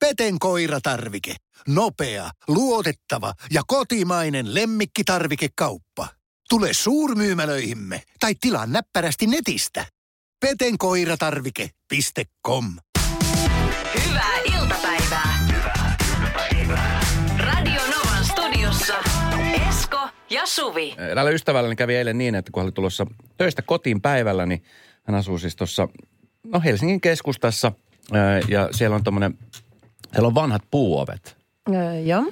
Peten koiratarvike. Nopea, luotettava ja kotimainen lemmikkitarvikekauppa. Tule suurmyymälöihimme tai tilaa näppärästi netistä. petenkoiratarvike.com Hyvää iltapäivää. Hyvää iltapäivää. Radio Novan studiossa Esko ja Suvi. Eräällä ystävälläni kävi eilen niin, että kun hän oli tulossa töistä kotiin päivällä, niin hän asuu siis tuossa no Helsingin keskustassa ja siellä on tommonen, siellä on vanhat puuovet. Öö, joo.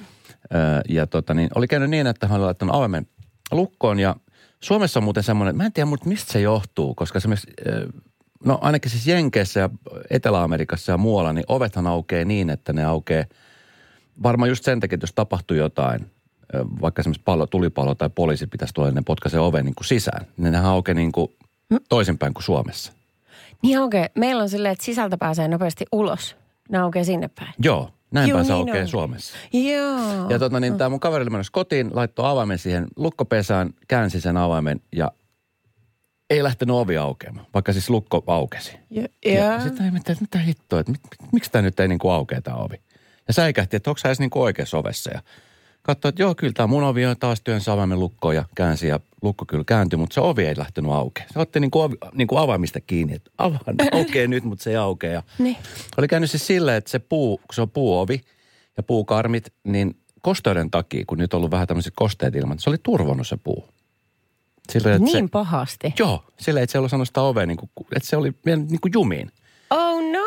Ää, Ja tota niin, oli käynyt niin, että hän oli laittanut avaimen lukkoon ja Suomessa on muuten semmoinen, mä en tiedä mutta mistä se johtuu, koska esimerkiksi, no ainakin siis Jenkeissä ja Etelä-Amerikassa ja muualla, niin ovethan aukeaa niin, että ne aukeaa varmaan just sen takia, että jos tapahtuu jotain, vaikka esimerkiksi pallo, tulipallo tai poliisi pitäisi tulla, ne potkaisee oven niin kuin sisään. Niin nehän aukeaa niin kuin toisinpäin kuin Suomessa. Niin okei. Okay. Meillä on silleen, että sisältä pääsee nopeasti ulos. Ne aukeaa sinne päin. Joo, näinpä Juu, se niin aukeaa on. Suomessa. Joo. Ja tota niin, tämä mun kaveri menossa kotiin, laittoi avaimen siihen lukkopesään, käänsi sen avaimen ja ei lähtenyt ovi aukeamaan, vaikka siis lukko aukesi. Ja, Ja, ja. sitten mitä, mitä hittoa, että mit, miksi tämä nyt ei niinku aukea tämä ovi? Ja säikähti, että onko sä edes niinku oikeassa ovessa. Ja katsoi, että joo, kyllä tämä mun ovi on taas työnsä avaimen lukkoon ja käänsi ja lukko kyllä kääntyi, mutta se ovi ei lähtenyt aukeaa. Se otti niinku, ovi, niinku avaimista kiinni, että avaan, aukee nyt, mutta se ei aukea. Ja Niin. oli käynyt siis silleen, että se puu, kun se on puuovi ja puukarmit, niin kosteuden takia, kun nyt on ollut vähän tämmöiset kosteet ilman, se oli turvonnut se puu. Silleen, että Niin se, pahasti. Joo, silleen, että se ei ollut saanut sitä ovea, niin kuin, että se oli niin kuin jumiin.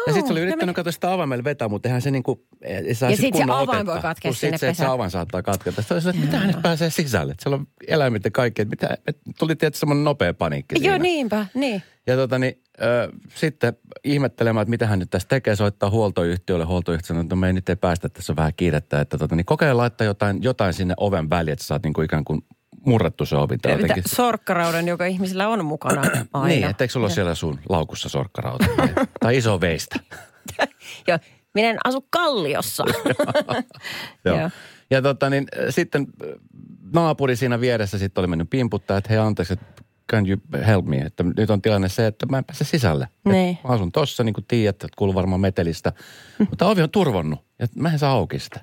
No. Ja sitten se oli No yrittänyt katsoa sitä avaimella vetää, mutta eihän se niinku, ei saa Ja sit sit se avain otetta. voi katkea Plus sinne sit se, avain saattaa katketa. Sitten että mitä nyt pääsee sisälle? Että siellä on eläimet ja kaikki. Että mitä, että tuli tietysti semmoinen nopea paniikki Joo, siinä. niinpä. Niin. Ja tota niin, äh, sitten ihmettelemään, että mitä hän nyt tässä tekee, soittaa huoltoyhtiölle. Huoltoyhtiö sanoo, että no me ei nyt ei päästä, tässä on vähän kiirettä. Että tota niin, kokeile laittaa jotain, jotain sinne oven väliin, että sä saat niinku ikään kuin murrettu se ovi. Mitä, jotenkin- sorkkaraudan, joka ihmisillä on mukana aina. Niin, etteikö sulla siellä sun laukussa sorkkarauta tai, iso veistä? Joo. Minä en asu Kalliossa. Joo. Joo. Ja tota niin, äh, sitten äh, naapuri siinä vieressä sitten oli mennyt pimputtaa, että hei anteeksi, että can you help me? Että nyt on tilanne se, että mä en pääse sisälle. Niin. Mä asun tossa, niin kuin tiedät, että kuuluu varmaan metelistä. Mutta ovi on turvonnut ja mä en saa auki sitä.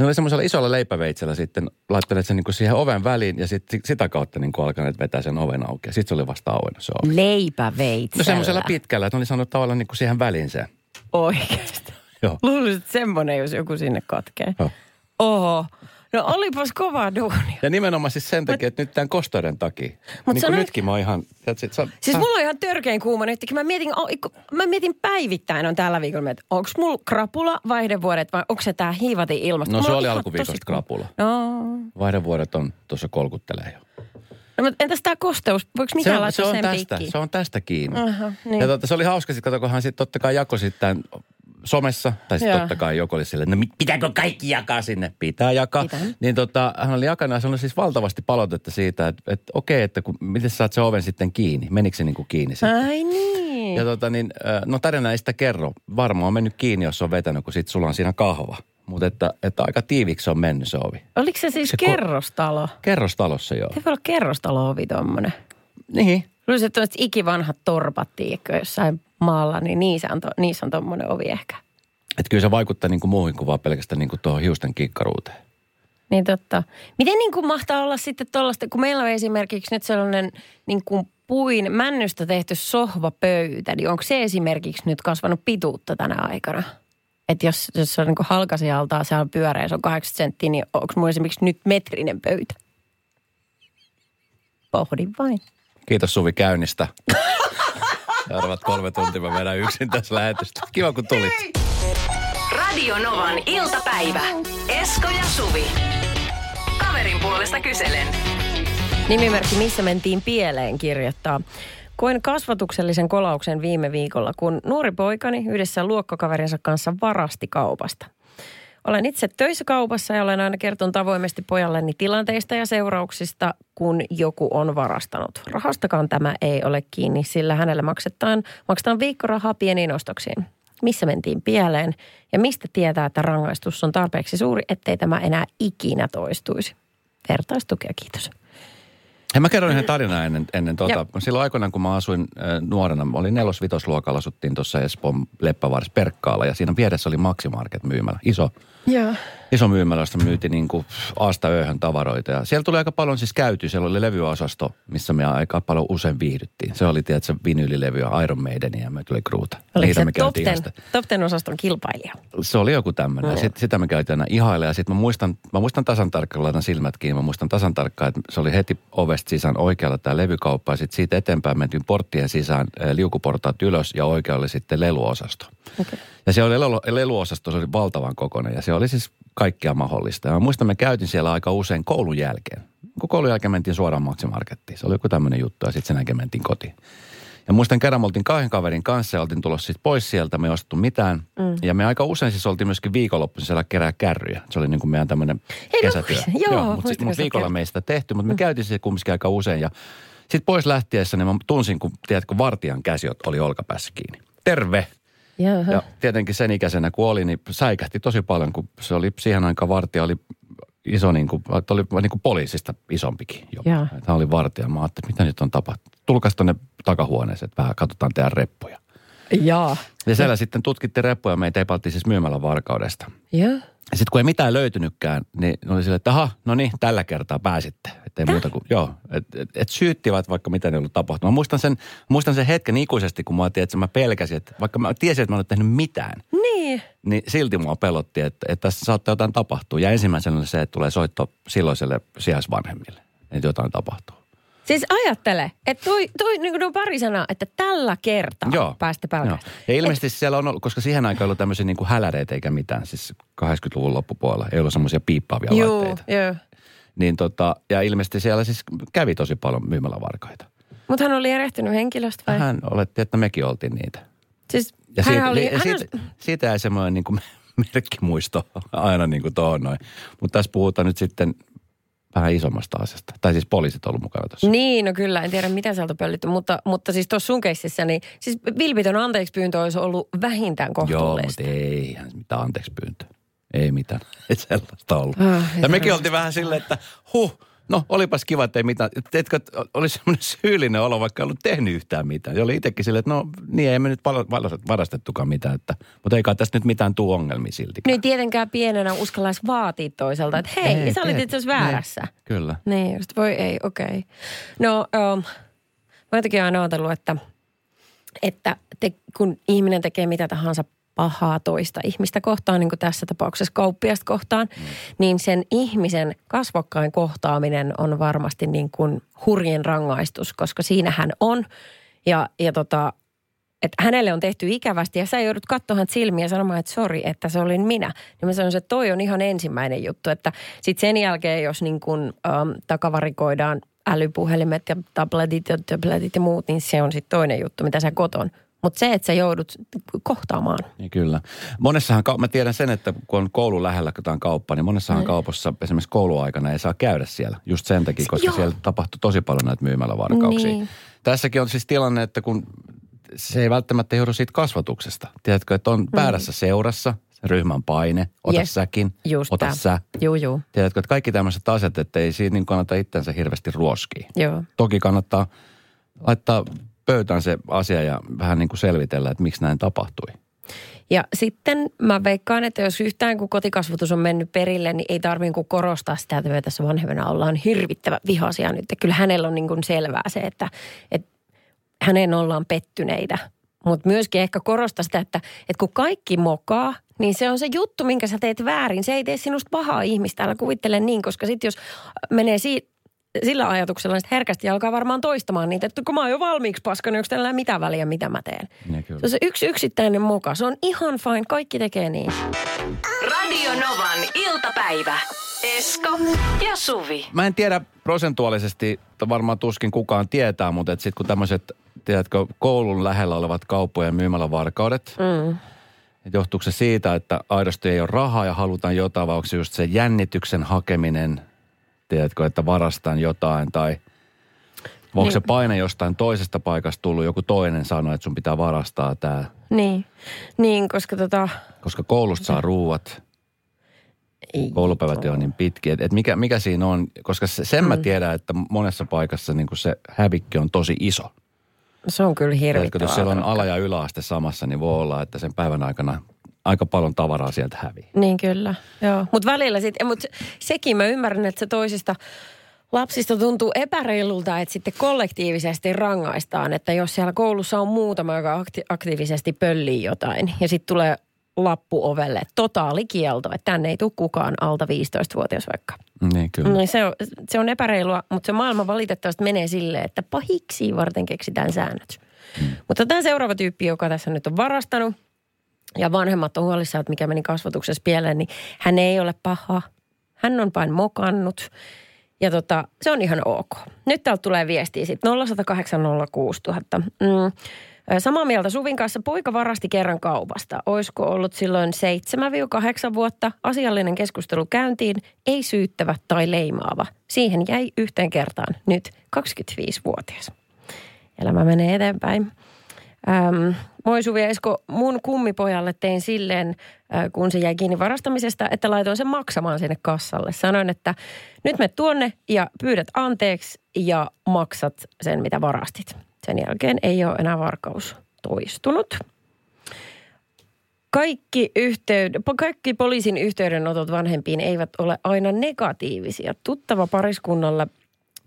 Oli semmoisella isolla leipäveitsellä sitten laittaneet sen niin kuin siihen oven väliin ja sit, sitä kautta niin kuin alkaneet vetää sen oven auki. Ja sitten se oli vasta auennut se ovi. Leipäveitsellä. No semmoisella pitkällä, että ne oli saanut tavallaan niin kuin siihen väliin se. Oikeasti. Joo. Luulisin, että semmoinen, jos joku sinne katkee. Joo. Oho. No olipas kovaa duunia. Ja nimenomaan siis sen takia, että nyt tämän kosteuden takia. niin kuin sanoit- nytkin mä oon ihan... Sä, Siis mulla on ihan törkein kuuma nytkin. Mä mietin, mä mietin päivittäin on tällä viikolla, että onko mulla krapula vaihdevuodet vai onko se tää hiivatin ilmasta. No Mulla se oli alkuviikosta tosi krapula. No, Vaihdevuodet on tuossa kolkuttelee jo. no mutta entäs tää kosteus? Voiko Se mikään on, laittaa se on sen tästä, piikkiin? se on tästä kiinni. Aha, niin. Ja totta, se oli hauska, sitten kato, kun hän sitten totta kai jakoi sitten somessa, tai sitten totta kai joku oli silleen, no mit- pitääkö kaikki jakaa sinne? Pitää jakaa. Pitää. Niin tota, hän oli jakanut ja se oli siis valtavasti palautetta siitä, että, että okei, että kun, miten saat sen oven sitten kiinni? Menikö se niin kuin kiinni sitten? Ai niin. Ja tota niin, no tarina ei sitä kerro. Varmaan on mennyt kiinni, jos on vetänyt, kun sit sulla on siinä kahva. Mutta että, että aika tiiviksi on mennyt se ovi. Oliko se siis se ko- kerrostalo? Kerrostalossa joo. Se voi olla kerrostalo-ovi tommonen. Niin. Luulisin, että ikivanhat torpat, tiedätkö, jossain maalla, niin niissä on, to, niissä on tommonen ovi ehkä. Että kyllä se vaikuttaa niin kuin muuhun kuin vaan pelkästään niin kuin tuohon hiusten kikkaruuteen. Niin totta. Miten niin kuin mahtaa olla sitten tuollaista, kun meillä on esimerkiksi nyt sellainen niin kuin puin männystä tehty sohvapöytä, niin onko se esimerkiksi nyt kasvanut pituutta tänä aikana? Että jos, jos se on niin kuin halkasijaltaan, se on pyöreä, se on 80 senttiä, niin onko mulla esimerkiksi nyt metrinen pöytä? Pohdin vain. Kiitos Suvi käynnistä. Seuraavat kolme tuntia mä vedän yksin tässä lähetystä. Kiva kun tulit. Radio Novan iltapäivä. Esko ja Suvi. Kaverin puolesta kyselen. Nimimerkki Missä mentiin pieleen kirjoittaa. Koin kasvatuksellisen kolauksen viime viikolla, kun nuori poikani yhdessä luokkakaverinsa kanssa varasti kaupasta. Olen itse töissä kaupassa ja olen aina kertonut avoimesti pojalleni tilanteista ja seurauksista, kun joku on varastanut. Rahastakaan tämä ei ole kiinni, sillä hänelle maksetaan, maksetaan viikkorahaa pieniin ostoksiin. Missä mentiin pieleen ja mistä tietää, että rangaistus on tarpeeksi suuri, ettei tämä enää ikinä toistuisi. Vertaistukea, kiitos. Hei, mä kerron yhden tarinan ennen, ennen tuota. Joo. Silloin aikoinaan, kun mä asuin äh, nuorena, mä olin nelos-vitosluokalla, asuttiin tuossa Espoon Leppävaarissa Perkkaalla ja siinä vieressä oli Maximarket myymälä. Iso, Joo. iso myymälä, josta myytiin niin kuin aasta ööhön tavaroita. Ja siellä tuli aika paljon siis käyty. Siellä oli levyosasto, missä me aika paljon usein viihdyttiin. Se oli, tiedätkö, vinyylilevyä, Iron Maidenia ja me tuli Kruuta. Oliko Niitä se me top ten, top ten osaston kilpailija? se oli joku tämmöinen. Ja sit, sitä me käytiin aina ihailla. Ja sitten mä muistan, mä muistan tasan tarkkaan, laitan silmät kiinni. Mä muistan tasan tarkkaan, että se oli heti ovesta sisään oikealla tämä levykauppa. Ja sitten siitä eteenpäin mentiin porttien sisään liukuportaat ylös ja oikealla oli sitten leluosasto. Okay. Ja se oli lelu, leluosasto, se oli valtavan kokoinen ja se oli siis kaikkea mahdollista. Ja mä muistan, me käytin siellä aika usein koulun jälkeen. Kun koulun jälkeen mentiin suoraan Maximarkettiin. Se oli joku tämmöinen juttu ja sitten sen jälkeen mentiin kotiin. Ja muistan kerran me oltiin kahden kaverin kanssa ja oltiin tulossa sitten pois sieltä, me ei ostettu mitään. Mm. Ja me aika usein siis oltiin myöskin viikonloppuisin siellä kerää kärryjä. Se oli niin kuin meidän tämmöinen Hei, no, kesätyö. joo, mutta muistan, kun mut viikolla me ei sitä tehty, mutta me käytiin siellä kumminkin aika usein. Ja sitten pois lähtiessä, niin mä tunsin, kun tiedätkö, vartijan käsi oli olkapäässä kiinni. Terve! Jaha. Ja tietenkin sen ikäisenä kun oli, niin säikähti tosi paljon, kun se oli siihen aikaan vartija oli iso, niin kuin, oli niin kuin poliisista isompikin jopa. Että Hän oli vartija. Mä ajattelin, mitä nyt on tapahtunut. Tulkaas tuonne takahuoneeseen, että vähän katsotaan teidän reppuja. Jaa. Ja siellä sitten tutkittiin reppuja, meitä epäiltiin siis myymällä varkaudesta. Joo. Sitten kun ei mitään löytynytkään, niin ne oli silleen, että aha, no niin, tällä kertaa pääsitte. Että ei muuta kuin, joo, että et, et syyttivät vaikka mitä ne ollut tapahtunut. Mä muistan sen, muistan sen hetken ikuisesti, kun mä tiedän, että mä pelkäsin, että vaikka mä tiesin, että mä en ole tehnyt mitään, Niin. niin silti mua pelotti, että, että tässä saattaa jotain tapahtua. Ja ensimmäisenä se, että tulee soitto silloiselle sijaisvanhemmille, että jotain tapahtuu. Siis ajattele, että toi, toi niin kuin pari sanaa, että tällä kertaa Joo. päästä Joo. Ja ilmeisesti siellä on ollut, koska siihen aikaan ei ollut tämmöisiä niin kuin häläreitä eikä mitään, siis 80-luvun loppupuolella ei ollut semmoisia piippaavia Joo, laitteita. joo. Niin tota, ja ilmeisesti siellä siis kävi tosi paljon myymälävarkaita. Mutta hän oli erehtynyt henkilöstä vai? Hän oletti, että mekin oltiin niitä. Siis Ja hän siitä, oli, ja hän siitä, siitä jäi semmoinen niin kuin merkkimuisto aina niin kuin tuohon noin. Mutta tässä puhutaan nyt sitten vähän isommasta asiasta. Tai siis poliisit on ollut mukana tuossa. Niin, no kyllä, en tiedä mitä sieltä pöllitty, mutta, mutta siis tuossa sun keississä, niin siis vilpitön anteeksi pyyntö olisi ollut vähintään Joo, kohtuullista. mutta ei hän mitään anteeksi pyyntö. Ei mitään. Ei sellaista ollut. Ah, ja mekin oltiin vähän silleen, että huh, no olipas kiva, että ei mitään. Teetkö, oli semmoinen syyllinen olo, vaikka ei ollut tehnyt yhtään mitään. Ja oli itsekin silleen, että no niin, ei me nyt varastettukaan mitään, että, mutta ei kai tästä nyt mitään tuu ongelmia silti. Niin tietenkään pienenä uskallaisi vaatia toiselta, että hei, Ei, sä olit ei, itse asiassa väärässä. Niin, kyllä. Niin, just voi ei, okei. Okay. No, um, mä jotenkin aina ajatellut, että, että te, kun ihminen tekee mitä tahansa pahaa toista ihmistä kohtaan, niin kuin tässä tapauksessa kauppiasta kohtaan, mm. niin sen ihmisen kasvokkain kohtaaminen on varmasti niin kuin hurjen rangaistus, koska siinä hän on. Ja, ja tota, että hänelle on tehty ikävästi ja sä joudut katsomaan silmiä ja sanomaan, että sori, että se olin minä. Niin mä sanoisin, että toi on ihan ensimmäinen juttu, että sitten sen jälkeen, jos niin kun, ähm, takavarikoidaan älypuhelimet ja tabletit ja tabletit ja muut, niin se on sitten toinen juttu, mitä sä koton. Mutta se, että sä joudut kohtaamaan. Niin kyllä. Monessahan, mä tiedän sen, että kun on koulun lähellä jotain kauppaa, niin monessahan Niin. kaupassa esimerkiksi kouluaikana ei saa käydä siellä. Just sen takia, koska Joo. siellä tapahtuu tosi paljon näitä myymälävarkauksia. Niin. Tässäkin on siis tilanne, että kun se ei välttämättä johdu siitä kasvatuksesta. Tiedätkö, että on väärässä seurassa, ryhmän paine, ota Jep. säkin, Just ota tää. sä. Juu, juu. Tiedätkö, että kaikki tämmöiset asiat, että ei siinä niin kannata itsensä hirveästi ruoskia. Joo. Toki kannattaa laittaa pöytään se asia ja vähän niin kuin selvitellä, että miksi näin tapahtui. Ja sitten mä veikkaan, että jos yhtään kun kotikasvatus on mennyt perille, niin ei tarvitse kuin korostaa sitä, että me tässä vanhempana ollaan hirvittävä vihaisia nyt. Ja kyllä hänellä on niin kuin selvää se, että, että hänen ollaan pettyneitä. Mutta myöskin ehkä korostaa sitä, että, että kun kaikki mokaa, niin se on se juttu, minkä sä teet väärin. Se ei tee sinusta pahaa ihmistä, älä kuvittele niin, koska sitten jos menee si- sillä ajatuksella, niin sit herkästi alkaa varmaan toistamaan niitä, että kun mä oon jo valmiiksi paska, niin onko tällä mitään väliä, mitä mä teen. Niin kyllä. Se on se yksi yksittäinen moka. Se on ihan fine. Kaikki tekee niin. Radio Novan iltapäivä. Esko ja Suvi. Mä en tiedä prosentuaalisesti, että varmaan tuskin kukaan tietää, mutta sitten kun tämmöiset, tiedätkö, koulun lähellä olevat kauppojen myymälävarkaudet, Mm. että johtuuko se siitä, että aidosti ei ole rahaa ja halutaan jotain, vai onko se just se jännityksen hakeminen, tiedätkö, että varastan jotain, tai onko Niin. se paine jostain toisesta paikasta tullut, joku toinen sanoo, että sun pitää varastaa tämä, Niin. Niin, koska tota, koska koulusta saa ruuat. Koulupäivät on niin pitkiä. Et, et mikä, mikä siinä on, koska se, sen mm. mä tiedän, että monessa paikassa niin se hävikki on tosi iso. Se on kyllä hirvittävää. jos siellä on ala- ja yläaste samassa, niin voi olla, että sen päivän aikana aika paljon tavaraa sieltä hävii. Niin kyllä, joo. Mutta välillä sitten, mutta sekin mä ymmärrän, että se toisista lapsista tuntuu epäreilulta, että sitten kollektiivisesti rangaistaan, että jos siellä koulussa on muutama, joka akti- aktiivisesti pöllii jotain ja sitten tulee lappu ovelle, totaalikielto, että tänne ei tule kukaan alta 15-vuotias vaikka. Niin kyllä. No se on, se on epäreilua, mutta se maailma valitettavasti menee silleen, että pahiksi varten keksitään säännöt. Mm. Mutta tämä seuraava tyyppi, joka tässä nyt on varastanut, ja vanhemmat on huolissaan, että mikä meni kasvatuksessa pieleen, niin hän ei ole paha. Hän on vain mokannut. Ja tota, se on ihan ok. Nyt täältä tulee viestiä sitten 0806000. Mm. Samaa mieltä Suvin kanssa. Poika varasti kerran kaupasta. Olisiko ollut silloin 7-8 vuotta? Asiallinen keskustelu käyntiin, ei syyttävä tai leimaava. Siihen jäi yhteen kertaan. Nyt 25-vuotias. Elämä menee eteenpäin. Ähm, moi Suvi ja Esko, mun kummipojalle tein silleen, äh, kun se jäi kiinni varastamisesta, että laitoin sen maksamaan sinne kassalle. Sanoin, että nyt me tuonne ja pyydät anteeksi ja maksat sen, mitä varastit. Sen jälkeen ei ole enää varkaus toistunut. Kaikki, yhteyd- kaikki poliisin yhteydenotot vanhempiin eivät ole aina negatiivisia. Tuttava pariskunnalle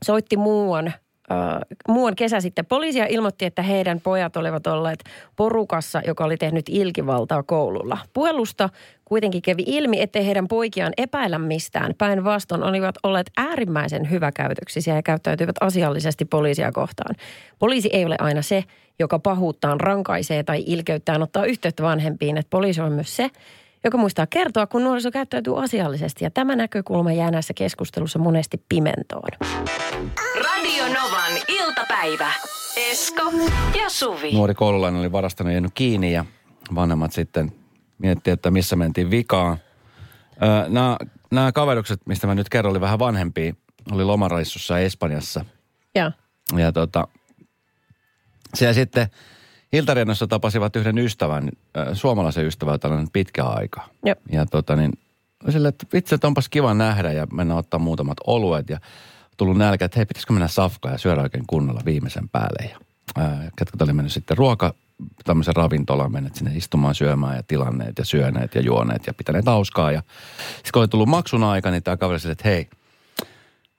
soitti muuan, äh, muuan kesä sitten poliisia ilmoitti, että heidän pojat olivat olleet porukassa, joka oli tehnyt ilkivaltaa koululla. Puhelusta kuitenkin kävi ilmi, ettei heidän poikiaan epäillä mistään. Päinvastoin olivat olleet äärimmäisen hyväkäytöksisiä ja käyttäytyivät asiallisesti poliisia kohtaan. Poliisi ei ole aina se, joka pahuuttaan rankaisee tai ilkeyttään ottaa yhteyttä vanhempiin. Että poliisi on myös se, joka muistaa kertoa, kun nuoriso käyttäytyy asiallisesti. Ja tämä näkökulma jää näissä keskustelussa monesti pimentoon. Radio Novan iltapäivä. Esko ja Suvi. Nuori koululainen oli varastanut ja jäänyt kiinni ja vanhemmat sitten miettii, että missä mentiin vikaan. Öö, nämä, nämä kaverukset, mistä mä nyt kerron, oli vähän vanhempia. Oli lomareissussa Espanjassa. Ja Ja tota, siellä sitten Iltarennossa tapasivat yhden ystävän, äh, suomalaisen ystävän, on pitkä aika. Jep. Ja tota niin, oli silleen, että vitsi, että onpas kiva nähdä ja mennä ottaa muutamat oluet. Ja tullut nälkä, että hei, pitäisikö mennä safkaan ja syödä oikein kunnolla viimeisen päälle. Ja ketkä oli mennyt sitten ruoka, tämmöisen ravintolaan, menneet sinne istumaan syömään ja tilanneet ja syöneet ja juoneet ja pitäneet hauskaa. Ja sitten kun oli tullut maksun aika, niin tämä kaveri sanoi, että hei,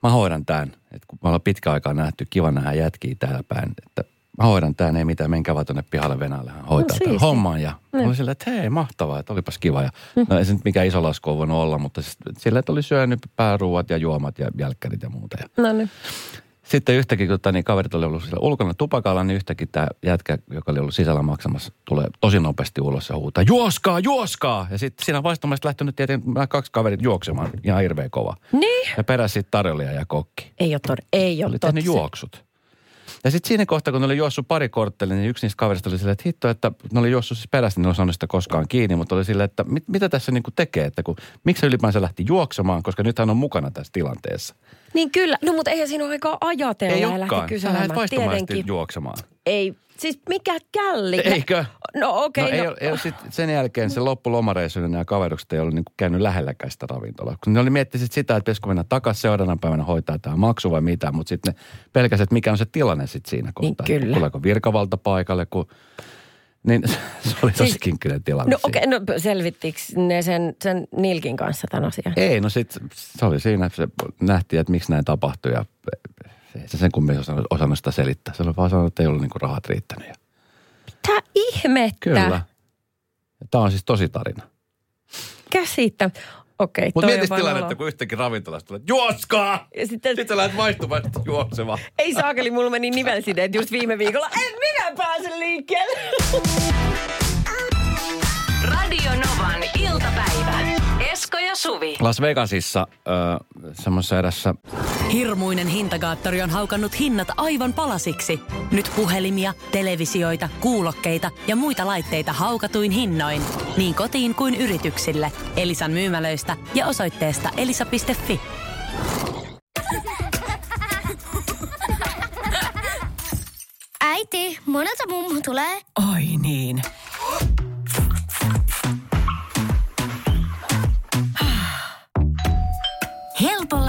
mä hoidan tämän. Että kun me ollaan pitkä aikaa nähty, kiva nähdä jätkiä täällä päin, että mä hoidan tämän, ei mitään, menkää vaan tuonne pihalle Venäjälle, hoitaa No tämän homman. Ja mä olin silleen, että hei, mahtavaa, että olipas kiva. Ja, no ei se nyt mikään iso lasku voinut olla, mutta siis sillä, että oli syönyt pääruuat ja juomat ja jälkkärit ja muuta. Ja no niin. sitten yhtäkkiä, kun tota, niin kaverit oli ollut siellä ulkona tupakalla, niin yhtäkkiä tämä jätkä, joka oli ollut sisällä maksamassa, tulee tosi nopeasti ulos ja huutaa, juoskaa, juoskaa! Ja sitten siinä vaiheessa lähtenyt tietenkin nämä kaksi kaverit juoksemaan ihan hirveän kova. Niin. Ja perässä sitten tarjoilija ja kokki. Ei ole, tod- ei ole Oli tehnyt juoksut. Ja sitten siinä kohtaa, kun ne oli juossut pari korttelia, niin yksi niistä kaverista oli silleen, että hitto, että ne oli juossut siis perästä, niin ne oli sitä koskaan kiinni, mutta oli silleen, että mit, mitä tässä niinku tekee, että kun, miksi se ylipäänsä lähti juoksemaan, koska nyt hän on mukana tässä tilanteessa. Niin kyllä, no mutta eihän siinä ole aikaa ajatella Ei ja olekaan. lähteä kyselemään. vaistomaisesti Tietenkin. juoksemaan. Ei, siis mikä källi. Eikö? No okei, no, okay, ei, no, ei, sit sen jälkeen se loppulomareissu, niin nämä kaverukset ei ollut niinku käynyt lähelläkään sitä ravintolaa. Kun ne oli miettinyt sitä, että pitäisikö mennä takaisin seuraavana päivänä hoitaa tämä maksu vai mitä, mutta sitten ne pelkäsivät, että mikä on se tilanne sitten siinä kohtaa. Niin, kyllä. Tuleeko virkavalta paikalle, kun... Niin se oli tosi Siis- kinkkinen tilanne. no okei, okay, no selvittikö ne sen, sen Nilkin kanssa tämän asian? Ei, no sitten se oli siinä, se nähtiin, että miksi näin tapahtui ja ei se sen kummin osannut, osannut sitä selittää. Se oli vaan sanonut, että ei ollut niinku rahat riittänyt. Ja, Mitä ihmettä? kyllä. Tämä on siis tosi tarina. Käsittä. Okei, Mutta on mietis vaan tilannetta, noloa. kun yhtäkkiä ravintolasta tulee, juoskaa! Ja sitten, Sitten lähdet vaihtumaan juoksemaan. ei saakeli, mulla meni nivelsideet just viime viikolla. En minä pääse liikkeelle. Esko ja Suvi. Las Vegasissa äh, semmoisessa erässä Hirmuinen hintakaattori on haukannut hinnat aivan palasiksi. Nyt puhelimia, televisioita, kuulokkeita ja muita laitteita haukatuin hinnoin. Niin kotiin kuin yrityksille. Elisan myymälöistä ja osoitteesta elisa.fi. Äiti, monelta mummu tulee? Oi niin.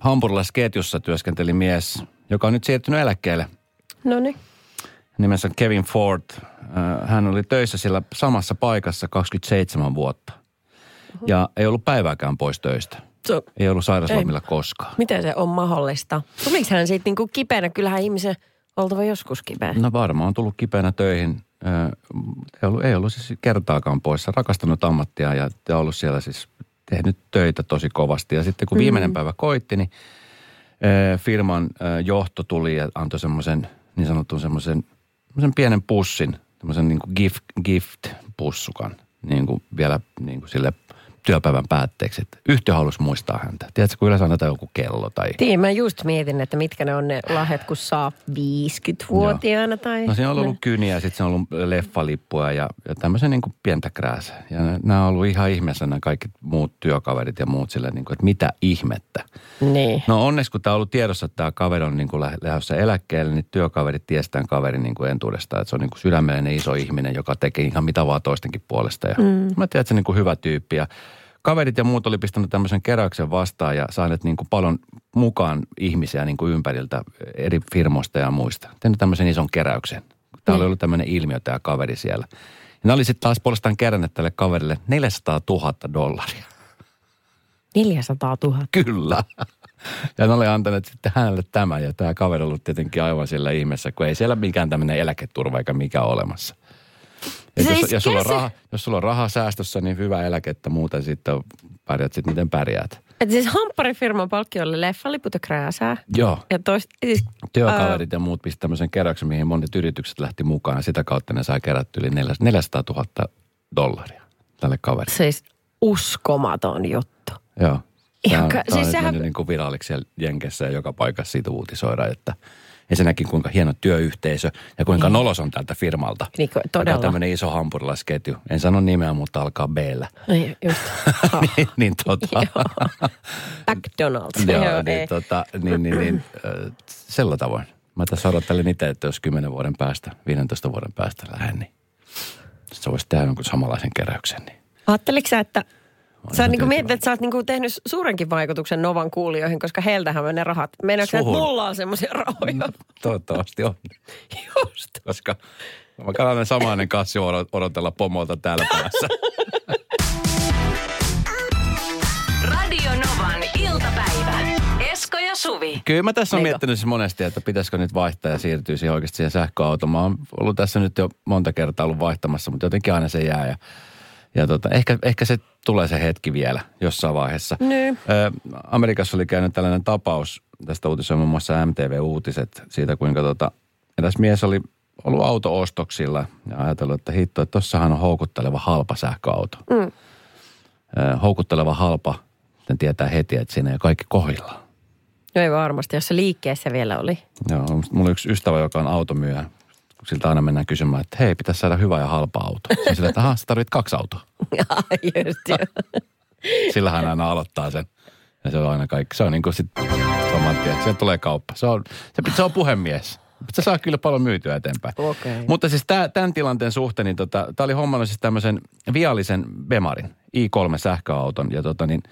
Hampurilaisketjussa työskenteli mies, joka on nyt siirtynyt eläkkeelle. No niin. Nimensä Kevin Ford. Äh, Hän oli töissä siellä samassa paikassa 27 vuotta. Ja ei ollut päivääkään pois töistä. So, Ei ollut sairaslomilla koskaan. miten se on mahdollista? Tuliko hän siitä niinku kipeänä? Kyllähän ihmisen oltava joskus kipeä. No varmaan on tullut kipeänä töihin. Ö, Ei ollut, ei ollut siis kertaakaan poissa. Rakastanut ammattia ja, ja ollut siellä siis tehnyt töitä tosi kovasti. Ja sitten kun viimeinen päivä koitti, niin firman johto tuli ja antoi semmoisen niin sanotun semmoisen, semmoisen pienen pussin, semmoisen niin gift, gift-pussukan niin kuin vielä niin kuin sille työpäivän päätteeksi. Että yhtiö halusi muistaa häntä. Tiedätkö, kun yleensä annetaan joku kello tai... Tiedän, mä just mietin, että mitkä ne on ne lahjat, kun saa 50-vuotiaana tai... No siinä on ollut kyniä ja sitten se on ollut leffalippua ja, ja tämmöisen niin kuin pientä krääsää. Ja nämä on ollut ihan ihmeessä nämä kaikki muut työkaverit ja muut sille, niin kuin, että mitä ihmettä. Niin. No onneksi kun tämä on ollut tiedossa, että tämä kaveri on niin kuin lä- lähdössä eläkkeelle, niin työkaverit tiesi tämän kaverin niin kuin entuudestaan. Että se on niin kuin sydämellinen iso ihminen, joka tekee ihan mitä vaan toistenkin puolesta. Ja mm. Mä tiedän, että se on niin kuin hyvä tyyppi ja kaverit ja muut oli pistänyt tämmöisen keräyksen vastaan ja saaneet niin kuin paljon mukaan ihmisiä niin kuin ympäriltä eri firmoista ja muista. Tehnyt tämmöisen ison keräyksen. Tämä oli ollut tämmöinen ilmiö tämä kaveri siellä. Ja ne oli sitten taas puolestaan keränneet tälle kaverille 400 000 dollaria. 400 000. Kyllä. Ja ne oli antaneet sitten hänelle tämän ja tämä kaveri ollut tietenkin aivan sillä ihmeessä, kun ei siellä mikään tämmöinen eläketurva eikä mikä ole olemassa. Et Siis jos, jos, sulla on se- raha, jos sulla on rahaa säästössä, niin hyvä eläkettä, muuten sitten pärjät sitten miten pärjäät. Et siis hampparifirman palkkiolle leffaliput ja krääsää. Joo, Ja tois, siis, työkaverit ja muut pisti tämmöisen keräyksen, mihin monet yritykset lähti mukaan. Ja sitä kautta ne sai kerätty yli 400 000 dollaria tälle kaverille. siis uskomaton juttu. Joo. Ihan Tämä ka- on, siis siis sehän- niin kuin viralliksi Jenkessä ja joka paikassa siitä uutisoidaan, että ensinnäkin kuinka hieno työyhteisö ja kuinka nolos on tältä firmalta. Niin Joka todella. on tämmöinen iso hampurilaisketju. En sano nimeä, mutta alkaa B-llä. Niin, just. Niin, niin, tota, McDonald's. joo, Joo, ei. niin, tota, niin, niin, niin äh, sillä tavoin. Mä tässä odottelen itse, että jos 10 vuoden päästä, 15 vuoden päästä lähden, niin sit sä voisit tehdä jonkun samanlaisen keräyksen. Niin. Ajatteliko sä, että Sä ihan niinku mietit, että sä oot niinku tehnyt suurenkin vaikutuksen Novan kuulijoihin, koska heiltähän on ne rahat. Meinaatko sä, että mulla on semmoisia rahoja? No, toivottavasti on. Just. koska mä kannatan samainen kassi odot- odotella pomolta täällä päässä. Radio Novan iltapäivä. Esko ja Suvi. Kyllä mä tässä on miettinyt siis monesti, että pitäisikö nyt vaihtaa ja siirtyä siihen oikeasti siihen sähköautoon. Mä oon ollut tässä nyt jo monta kertaa ollut vaihtamassa, mutta jotenkin aina se jää. Ja, ja tota, ehkä, ehkä se tulee se hetki vielä jossain vaiheessa. Niin. Ö, Amerikassa oli käynyt tällainen tapaus, tästä uutisoi muun muassa MTV-uutiset, siitä kuinka tota, eräs mies oli ollut auto-ostoksilla ja ajatellut, että hitto, että tossahan on houkutteleva halpa sähköauto. Mm. Ö, houkutteleva halpa, sitten tietää heti, että siinä ei ole kaikki kohdillaan. No ei varmasti, jos se liikkeessä vielä oli. Joo, mulla on yksi ystävä, joka on automyyjä. Siltä aina mennään kysymään, että hei, pitäisi saada hyvä ja halpa auto. Se on sillä, että sä tarvit kaksi autoa. Just, joo. Sillä hän aina aloittaa sen. Ja se on aina kaikki. Se on niin kuin sit saman tien. Se tulee kauppa. Se on, se, se on puhemies. Se saa kyllä paljon myytyä eteenpäin. Okei. Mutta siis tää, tämän tilanteen suhteen, niin tota, tämä oli hommannut siis tämmöisen viallisen Bemarin, i3 sähköauton. Ja tota niin,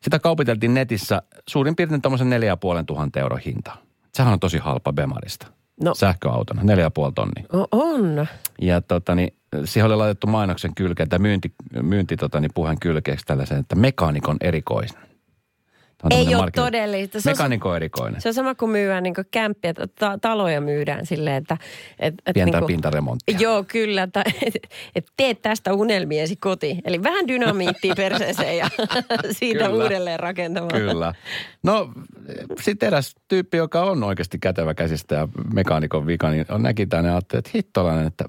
sitä kaupiteltiin netissä suurin piirtein tämmöisen 4500 euron hinta. Sehän on tosi halpa Bemarista. No. Sähköautona, 4,5 tonnia. O- on. Ja tota, niin, siihen oli laitettu mainoksen kylkeen, tai myynti, myynti tota, niin, puheen kylkeeksi tällaisen, että mekaanikon erikoisen. Tämä on Ei ole todellista. Se on, Mekaanikon erikoinen. se on sama kuin myydään niin kämppiä, ta- taloja myydään silleen, että... Et, et Pientä niinku- pintaremonttia. Joo, kyllä. Että et, et teet tästä unelmiesi koti. Eli vähän dynamiittia perseeseen ja siitä Kyllä. uudelleen rakentamaan. Kyllä. No sitten eräs tyyppi, joka on oikeasti kätevä käsistä ja mekaanikon vika, niin on näki tänne ja ajatteli, että hittolainen, että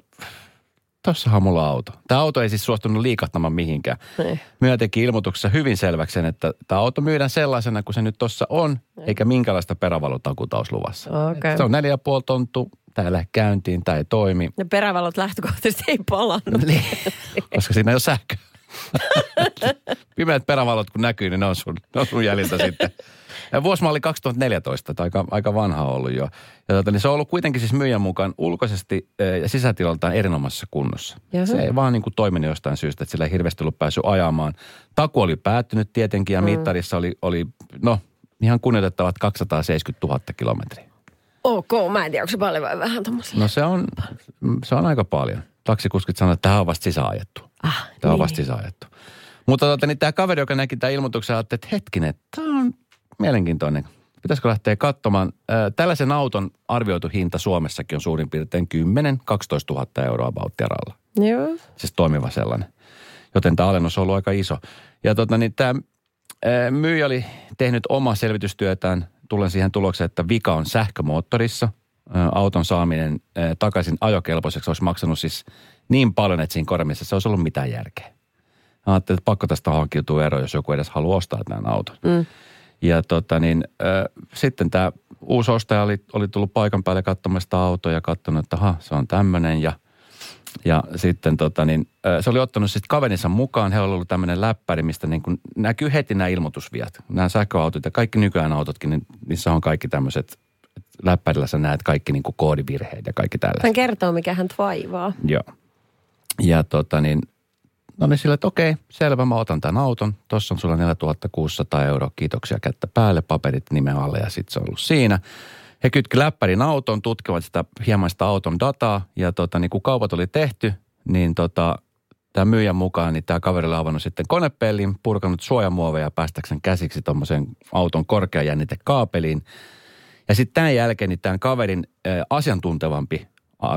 tossahan mulla on auto. Tämä auto ei siis suostunut liikahtamaan mihinkään. Niin. Myö teki ilmoituksessa hyvin selväksi sen, että tämä auto myydään sellaisena kuin se nyt tuossa on, eikä minkälaista perävalotakuuta olisi luvassa. Okei. Se on neljä puoli tonttu, tämä ei lähde käyntiin, tämä ei toimi. Ne perävalot lähtökohtaisesti ei palannut. Niin, koska siinä ei ole sähkö. Pimeät perävalot kun näkyy, niin ne on sun, ne on sun jäljiltä sitten. Ja vuosi oli 2014, että aika, aika vanha ollut jo. Ja tota, niin se on ollut kuitenkin siis myyjän mukaan ulkoisesti eh, ja sisätilaltaan erinomaisessa kunnossa. Jaha. Se ei vaan niin kuin toiminut jostain syystä, että sillä ei hirveästi ollut päässyt ajamaan. Taku oli päättynyt tietenkin ja Mm. mittarissa oli, oli, no ihan kunnioitettavat 270 000 kilometriä. Ok, mä en tiedä, onko se paljon vai vähän tuommoiselle. No se on, se on aika paljon. Taksikuskit sanoivat, että tämä on vasta sisäänajettu. Ah, Tämä on niin. vasta sisäänajettu. Mutta tota, niin tämä kaveri, joka näki tämän ilmoituksen, ajatteli, että hetkinen, tämä on mielenkiintoinen. Pitäisikö lähteä katsomaan? Tällaisen auton arvioitu hinta Suomessakin on suurin piirtein 10-12 000 euroa vauttiaralla. Joo. Siis toimiva sellainen. Joten tämä alennus on ollut aika iso. Ja tota, niin tämä myyjä oli tehnyt omaa selvitystyötään. Tulen siihen tulokseen, että vika on sähkömoottorissa. Auton saaminen takaisin ajokelpoiseksi olisi maksanut siis niin paljon, että siinä kormissa olisi ollut mitään järkeä. Mä ajattelin, että pakko tästä hankkiutua eroon, jos joku edes haluaa ostaa tämän auton. Mm. Ja tota niin, äh, sitten tämä uusi ostaja oli, oli tullut paikan päälle katsomaan sitä autoa ja katsonut, että aha, se on tämmöinen. Ja, ja sitten tota niin, äh, se oli ottanut sitten kaverinsa mukaan. Heillä oli ollut tämmöinen läppäri, mistä niin kuin näkyy heti nämä ilmoitusviat. Nämä sähköautot ja kaikki nykyään autotkin, niin niissä on kaikki tämmöiset, läppärillä sä näet kaikki niin kuin koodivirheet ja kaikki tällaiset. Hän kertoo, mikä hän vaivaa. Joo. Ja tota niin, no niin sillä, että okei, selvä, mä otan tämän auton. Tuossa on sulla 4600 euroa, kiitoksia kättä päälle, paperit nimen alle ja sitten se on ollut siinä. He kytki läppärin auton, tutkivat sitä hieman sitä auton dataa ja tota, niin kun kaupat oli tehty, niin tota, tämä myyjän mukaan, niin tämä kaveri oli avannut sitten konepellin, purkanut suojamuoveja päästäkseen käsiksi tuommoisen auton korkeajännitekaapeeliin. Ja sitten tämän jälkeen niin tämän kaverin äh, asiantuntevampi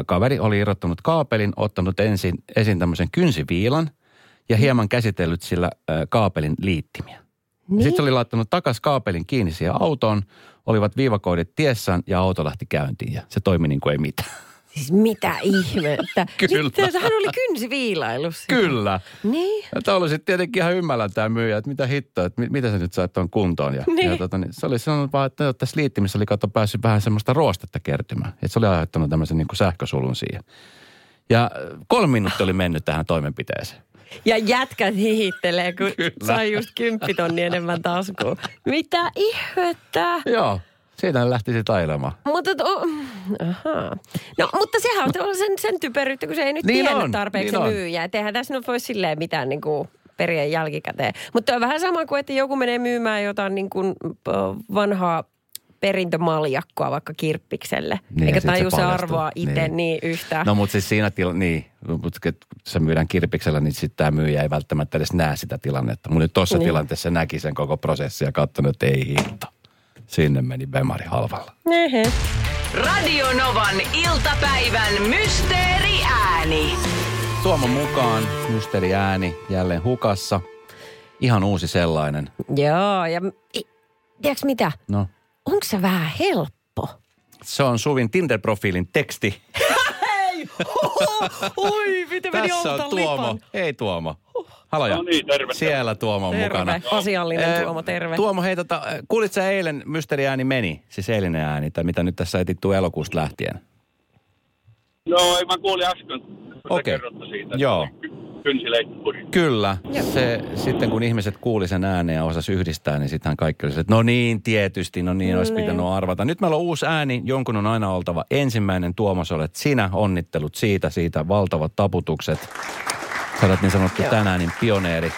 kaveri oli irrottanut kaapelin, ottanut ensin esiin tämmöisen kynsiviilan ja hieman käsitellyt sillä kaapelin liittimiä. Niin? Sitten se oli laittanut takas kaapelin kiinni siihen autoon, olivat viivakoodit tiessään ja auto lähti käyntiin ja se toimi niin kuin ei mitään. Siis mitä ihmettä? Kyllä. Mitä, hän oli kynsiviilailussa. Kyllä. Niin. Ja tämä oli sitten tietenkin ihan ymmällä tämä myyjä, että mitä hittoa, että mit, mitä sä nyt sait tuon kuntoon. Ja, Niin. ja tota, niin se oli sanonut vaan, että no, tässä liittimissä oli kato päässyt vähän semmoista ruostetta kertymään. Että se oli aiheuttanut tämmöisen niin kuin sähkösulun siihen. Ja kolme minuuttia oli mennyt tähän toimenpiteeseen. Ja jätkät hihittelee, kun Kyllä. sai just kymppitonni enemmän taskuun. Mitä ihmettä? Joo, siitä lähti sitten ailemaan. Mutta, to, aha. No, mutta sehän on sen, sen typeryyttä, kun se ei nyt Niin tiennyt on, tarpeeksi niin on. myyjää. Et eihän tässä nyt voi silleen mitään niin kuin periä jälkikäteen. Mutta on vähän sama kuin, että joku menee myymään jotain niin kuin vanhaa perintömaljakkoa vaikka kirppikselle. Niin, Eikä sit se se arvoa itse niin. Niin. yhtään. No mutta siis siinä tila, niin, mutta kun se myydään kirpiksellä, niin sitten tämä myyjä ei välttämättä edes näe sitä tilannetta. Mutta nyt tuossa Niin. tilanteessa näki sen koko prosessin ja katsonut, että ei hitto. Sinne meni Bemari halvalla. Ehe. Radio Novan iltapäivän mysteeriääni. Tuomo mukaan, mysteri ääni jälleen hukassa. Ihan uusi sellainen. Joo, ja tiedätkö mitä? No, Onko se vähän helppo? se on Suvin Tinder-profiilin teksti. Oi, miten Tässä on Tuomo. Hei Tuomo. Haloja. No niin, terve. Siellä Tuomo on mukana. Terve, asiallinen Eh, Tuomo, terve. Tuomo, hei tota, eh, kuulit sä eilen mysteriääni meni? Siis eilinen ääni, tai mitä nyt tässä etittuu elokuusta lähtien? No, ei mä kuulin äsken, kun te kerrotte siitä. että Joo. Ky- Kynsileikkuri. Kyllä. Se, sitten kun ihmiset kuuli sen ääneen ja osasi yhdistää, niin sittenhän kaikki oli että no niin, tietysti, no niin, olisi Niin. pitänyt arvata. Nyt meillä on uusi ääni, jonkun on aina oltava ensimmäinen. Tuomas, olet sinä, onnittelut siitä, siitä valtavat taputukset. Sä olet niin sanottu Joo. tänään niin pioneeri.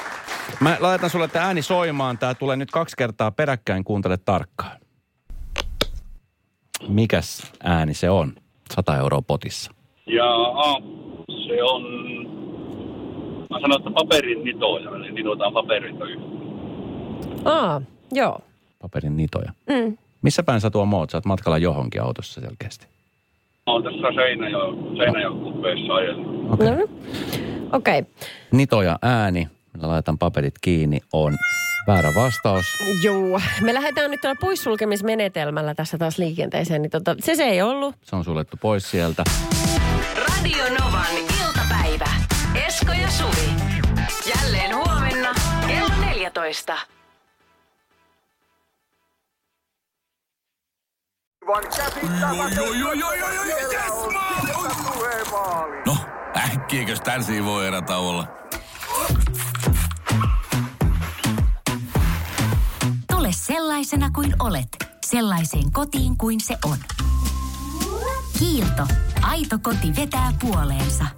Mä laitan sulle tämä ääni soimaan. Tämä tulee nyt kaksi kertaa peräkkäin, kuuntele tarkkaan. Mikäs ääni se on? 100 euroa potissa. Ja a, se on, mä sanon, että paperin nitoja, eli nitotaan paperita yhteen. Aa, joo. Paperin nitoja. Mm. Missä päin sä tuo moot? Sä oot matkalla johonkin autossa selkeästi. Mä oon tässä Seinäjo, Seinäjokupeessa ajellut. Okei. No niin. Okei. Okay. Nitoja ääni, millä laitan paperit kiinni, on väärä vastaus. Joo. Me lähdetään nyt tällä poissulkemismenetelmällä tässä taas liikenteeseen. Niin tota, se se ei ollut. Se on suljettu pois sieltä. Radio Novan. Esko ja Suvi. Jälleen huomenna kello 14. No, äkkiäkös tän voi erä olla? Tule sellaisena kuin olet, sellaiseen kotiin kuin se on. Kiilto. Aito koti vetää puoleensa.